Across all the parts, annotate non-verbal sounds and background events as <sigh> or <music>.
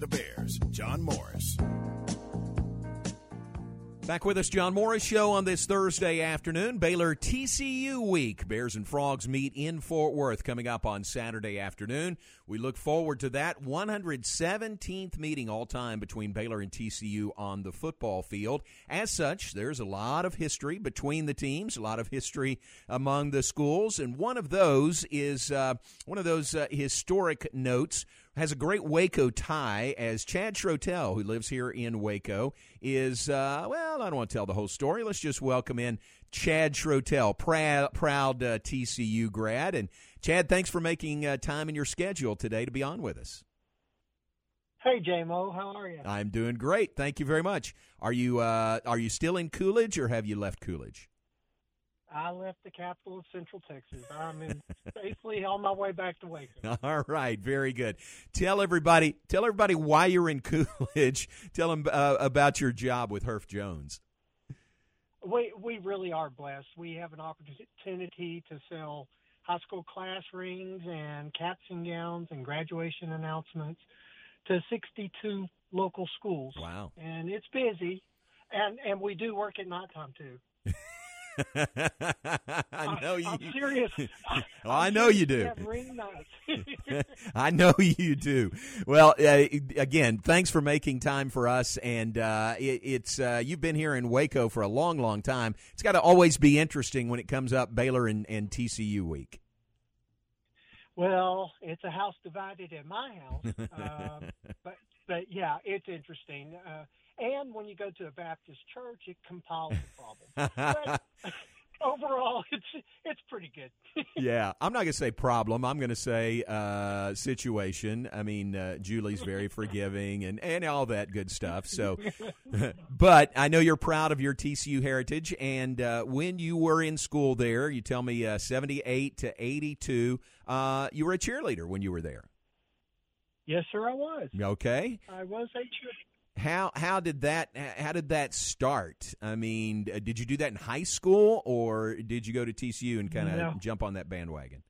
The Bears, John Morris. Back with us, John Morris Show on this Thursday afternoon. Baylor TCU week. Bears and Frogs meet in Fort Worth coming up on Saturday afternoon. We look forward to that 117th meeting all time between Baylor and TCU on the football field. As such, there's a lot of history between the teams, a lot of history among the schools, and one of those is uh, one of those uh, historic notes has a great Waco tie as Chad Schrotel, who lives here in Waco, is, uh, well, I don't want to tell the whole story. Let's just welcome in Chad Schrotel, proud, proud uh, TCU grad. And Chad, thanks for making uh, time in your schedule today to be on with us. Hey, JMO, how are you? I'm doing great. Thank you very much. Are you uh, are you still in Coolidge or have you left Coolidge? I left the capital of Central Texas. I'm in <laughs> safely on my way back to Waco. <laughs> All right, very good. Tell everybody, tell everybody why you're in <laughs> Coolidge. Tell them uh, about your job with Herff Jones. We we really are blessed. We have an opportunity to sell high school class rings and caps and gowns and graduation announcements to 62 local schools. Wow, and it's busy, and and we do work at nighttime too. <laughs> I know you. I'm serious. <laughs> well, I know you do. <laughs> I know you do. Well, uh, again, thanks for making time for us. And uh, it, it's uh, you've been here in Waco for a long, long time. It's got to always be interesting when it comes up Baylor and, and TCU week. Well, it's a house divided in my house, um, but but yeah, it's interesting. And when you go to a Baptist church, it compiles the problem. but <laughs> overall, it's it's pretty good. <laughs> yeah, I'm not going to say problem. I'm going to say uh, situation. I mean, uh, Julie's very <laughs> forgiving and and all that good stuff. So, but I know you're proud of your TCU heritage. And uh, when you were in school there, you tell me uh, 78 to 82. Uh, you were a cheerleader when you were there. Yes, sir, I was. Okay. I was a cheerleader how how did that how did that start? I mean, did you do that in high school or did you go to TCU and kind of no. jump on that bandwagon?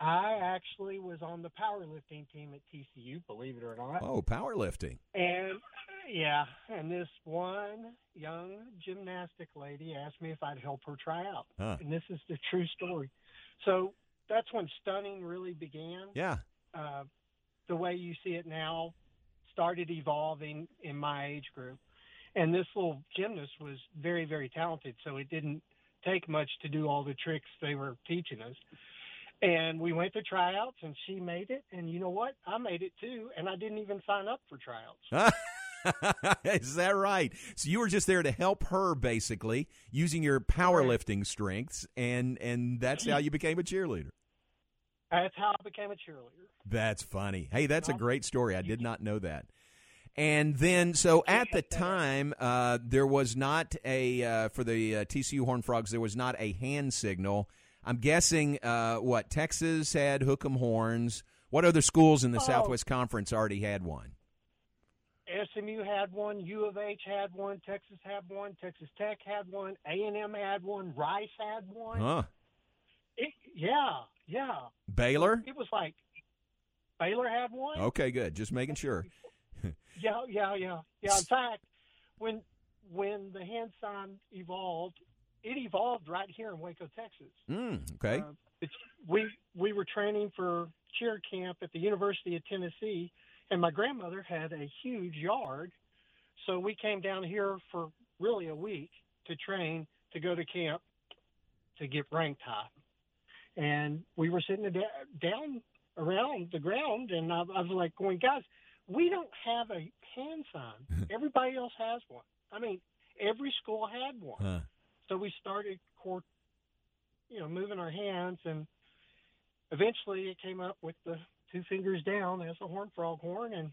I actually was on the powerlifting team at TCU, believe it or not. Oh, powerlifting. And yeah, and this one young gymnastic lady asked me if I'd help her try out. Huh. And this is the true story. So that's when stunning really began. Yeah. Uh, the way you see it now, started evolving in my age group. And this little gymnast was very, very talented, so it didn't take much to do all the tricks they were teaching us. And we went to tryouts, and she made it. And you know what? I made it too, and I didn't even sign up for tryouts. <laughs> Is that right? So you were just there to help her, basically, using your powerlifting strengths, and and that's how you became a cheerleader. That's how I became a cheerleader. That's funny. Hey, that's a great story. I did not know that. And then, so at the time, uh, there was not a uh, for the uh, TCU Horn Frogs. There was not a hand signal. I'm guessing uh, what Texas had hook'em horns. What other schools in the oh. Southwest Conference already had one? SMU had one. U of H had one. Texas had one. Texas Tech had one. A and M had one. Rice had one. Huh? It, yeah, yeah. Baylor. It was like Baylor had one. Okay, good. Just making sure. <laughs> yeah, yeah, yeah, yeah. In fact, when when the hand sign evolved, it evolved right here in Waco, Texas. Mm, okay. Uh, we we were training for cheer camp at the University of Tennessee, and my grandmother had a huge yard, so we came down here for really a week to train to go to camp to get rank high. And we were sitting down around the ground, and I, I was like going, guys, we don't have a hand sign. <laughs> Everybody else has one. I mean, every school had one. Huh. So we started, court, you know, moving our hands, and eventually it came up with the two fingers down as a horn frog horn, and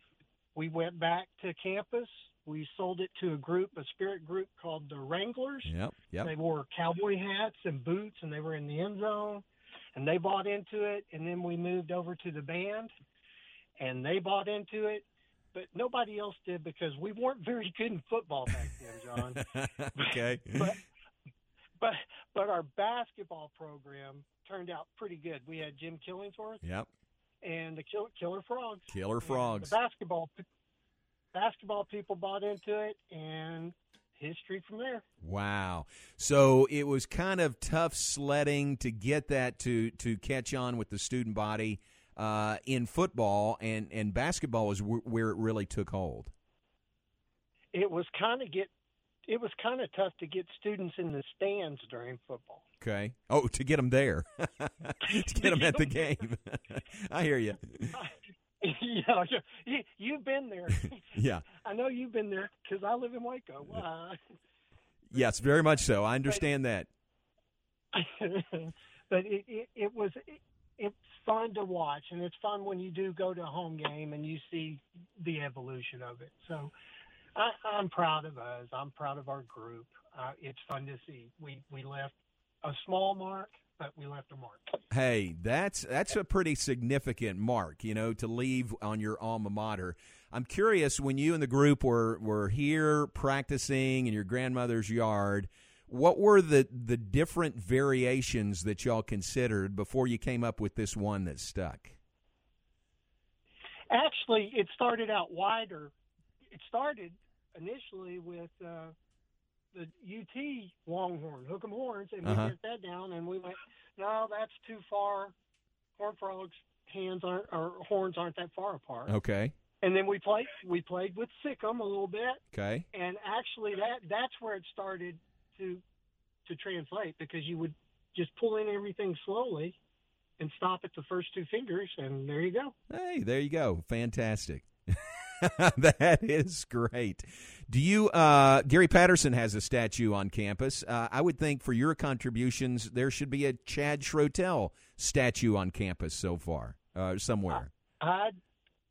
we went back to campus. We sold it to a group, a spirit group called the Wranglers. Yep, yep. They wore cowboy hats and boots, and they were in the end zone and they bought into it and then we moved over to the band and they bought into it. But nobody else did because we weren't very good in football back then john. <laughs> Okay. But but but our basketball program turned out pretty good. We had jim killingsworth yep. and the Kill, Killer Frogs. Killer And Frogs. The basketball basketball people bought into it, and history from there. Wow. So it was kind of tough sledding to get that to to catch on with the student body uh, in football, and and basketball was w- where it really took hold. It was kind of get. It was kind of tough to get students in the stands during football. Okay. Oh, to get them there, <laughs> to get them at the <laughs> game. <laughs> I hear you. <laughs> yeah, you, you've been there. <laughs> Yeah. <laughs> I know you've been there because I live in Waco. Uh, Yes, very much so. I understand that. but it, it, it was it, it's fun to watch, and it's fun when you do go to a home game and you see the evolution of it. So I, I'm proud of us. I'm proud of our group. Uh, it's fun to see. We we left a small mark, but we left a mark. Hey, that's that's a pretty significant mark, you know, to leave on your alma mater. I'm curious when you and the group were were here practicing in your grandmother's yard, what were the the different variations that y'all considered before you came up with this one that stuck? Actually, it started out wider. It started initially with uh, the UT Longhorn, Hook 'em Horns, and we Uh-huh. get that down, and we went, no, that's too far. Horn frogs' hands aren't or horns aren't that far apart. Okay. And then we played we played with Sic 'em a little bit, Okay. and actually that that's where it started to to translate because you would just pull in everything slowly and stop at the first two fingers, and there you go. Hey, there you go. Fantastic. <laughs> that is great. Do you uh Gary Patterson has a statue on campus. Uh, I would think for your contributions there should be a Chad Schrotel statue on campus so far. Uh, somewhere. I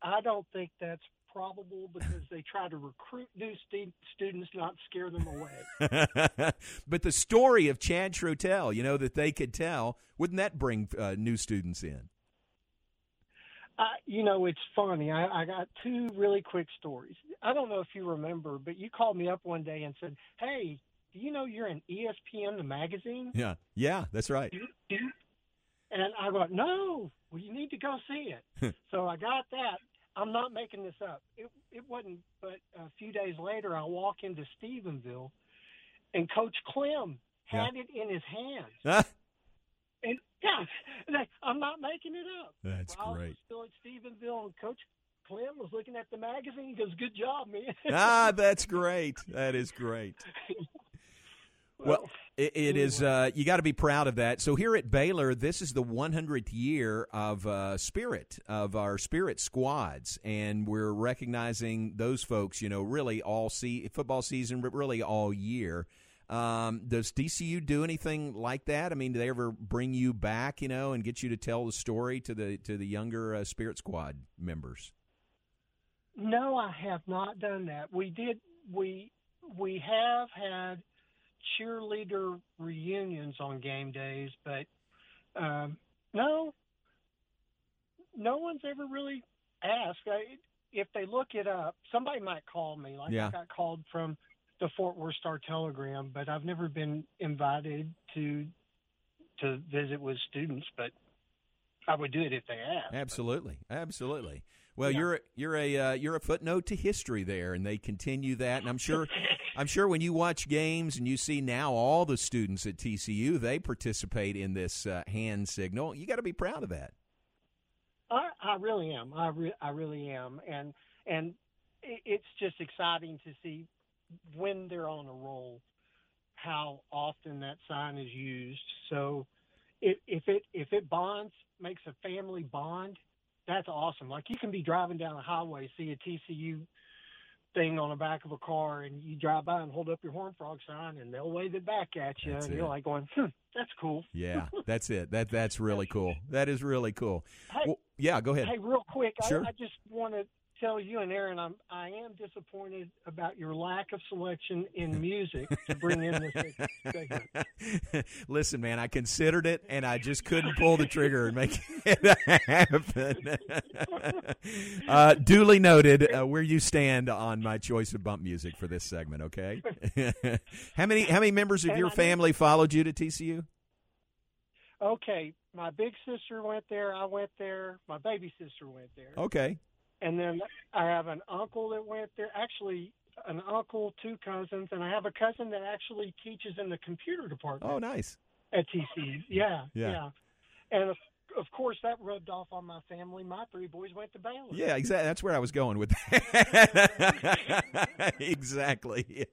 I don't think that's probable because they try to recruit new stu- students, not scare them away. <laughs> but the story of Chad Schrotel, you know, that they could tell, wouldn't that bring uh, new students in? I, you know, it's funny. I, I got two really quick stories. I don't know if you remember, but you called me up one day and said, "Hey, do you know you're in ESPN the magazine?" Yeah. Yeah, that's right. And I go, "No, well, you need to go see it." <laughs> Hmm. so I got that. I'm not making this up. It it wasn't, but a few days later, I walk into Stephenville, and Coach Clem had it in his hands. <laughs> And yeah, I'm not making it up. that's Well, I was great. still at Stephenville, and Coach Clem was looking at the magazine. He goes, "Good job, man." <laughs> ah, that's great. That is great. <laughs> Well, it, it is. Uh, you got to be proud of that. So here at Baylor, this is the 100th year of uh, Spirit of our Spirit squads, and we're recognizing those folks. You know, really all see football season, but really all year. Um, does TCU do anything like that? I mean, do they ever bring you back, you know, and get you to tell the story to the to the younger uh, Spirit Squad members? No, I have not done that. We did. We we have had cheerleader reunions on game days, but um, no, no one's ever really asked. I, if they look it up, somebody might call me. Like Yeah. I got called from the Fort Worth Star Telegram, but I've never been invited to to visit with students. But I would do it if they asked. Absolutely, absolutely. Well, Yeah. you're you're a uh, you're a footnote to history there, and they continue that. And I'm sure, <laughs> I'm sure when you watch games and you see now all the students at TCU, they participate in this uh, hand signal. You got to be proud of that. I, I really am. I, re- I really am, and and it's just exciting to see when they're on a roll, how often that sign is used. So, if if it if it bonds, makes a family bond, that's awesome. Like you can be driving down the highway, see a TCU thing on the back of a car, and you drive by and hold up your horn frog sign, and they'll wave it back at you, That's and you're like going, hmm, "That's cool." Yeah, <laughs> that's it. That that's really cool. That is really cool. Hey, Well, yeah, go ahead. Hey, real quick, Sure. I, I just want to tell you and Aaron, I'm I am disappointed about your lack of selection in music to bring in this <laughs> segment. Listen, man, I considered it and I just couldn't pull the trigger and make <laughs> it happen. <laughs> uh, duly noted uh, where you stand on my choice of bump music for this segment. Okay, how many how many members of And your I know- family followed you to TCU? Okay, my big sister went there. I went there. My baby sister went there. Okay. And then I have an uncle that went there. Actually, an uncle, two cousins, and I have a cousin that actually teaches in the computer department Oh, nice. at TCU. Yeah, Yeah. yeah. And of, of course, that rubbed off on my family. My three boys went to Baylor. Yeah, exactly. That's where I was going with that. <laughs> exactly.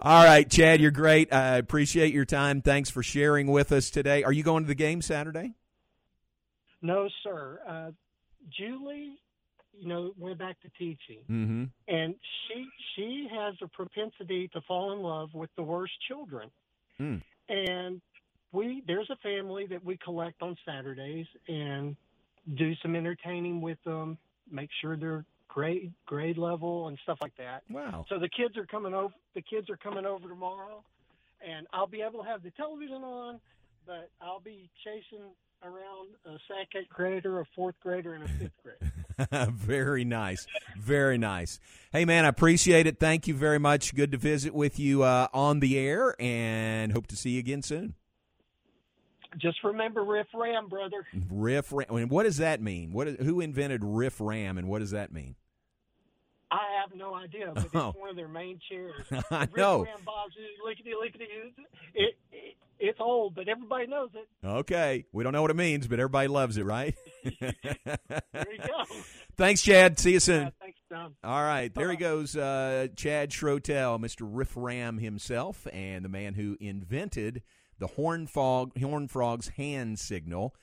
All right, Chad, you're great. I appreciate your time. Thanks for sharing with us today. Are you going to the game Saturday? No, sir. Uh, Julie, you know, went back to teaching, Mm-hmm. and she she has a propensity to fall in love with the worst children. Hmm. And we there's a family that we collect on Saturdays and do some entertaining with them, make sure they're grade grade level and stuff like that. Wow. So the kids are coming over. The kids are coming over tomorrow, and I'll be able to have the television on, but I'll be chasing around a second grader, a fourth grader, and a fifth grader. <laughs> very nice. Very nice. Hey, man, I appreciate it. Thank you very much. Good to visit with you uh, on the air, and hope to see you again soon. Just remember Riff Ram, brother. Riff Ram. I mean, what does that mean? What? Is, who invented Riff Ram, and what does that mean? I have no idea, but <laughs> Oh. it's one of their main chairs. <laughs> I Riff know. Ram Bob's lickety lickety. It, it it's old, but everybody knows it. Okay, we don't know what it means, but everybody loves it, right? <laughs> There you go. <laughs> Thanks, Chad. See you soon. Uh, thanks, Tom. All right, there he goes, uh, Chad Schrotel, Mr. Riff Ram himself, and the man who invented the Horn, Frog, Horn Frog's hand signal,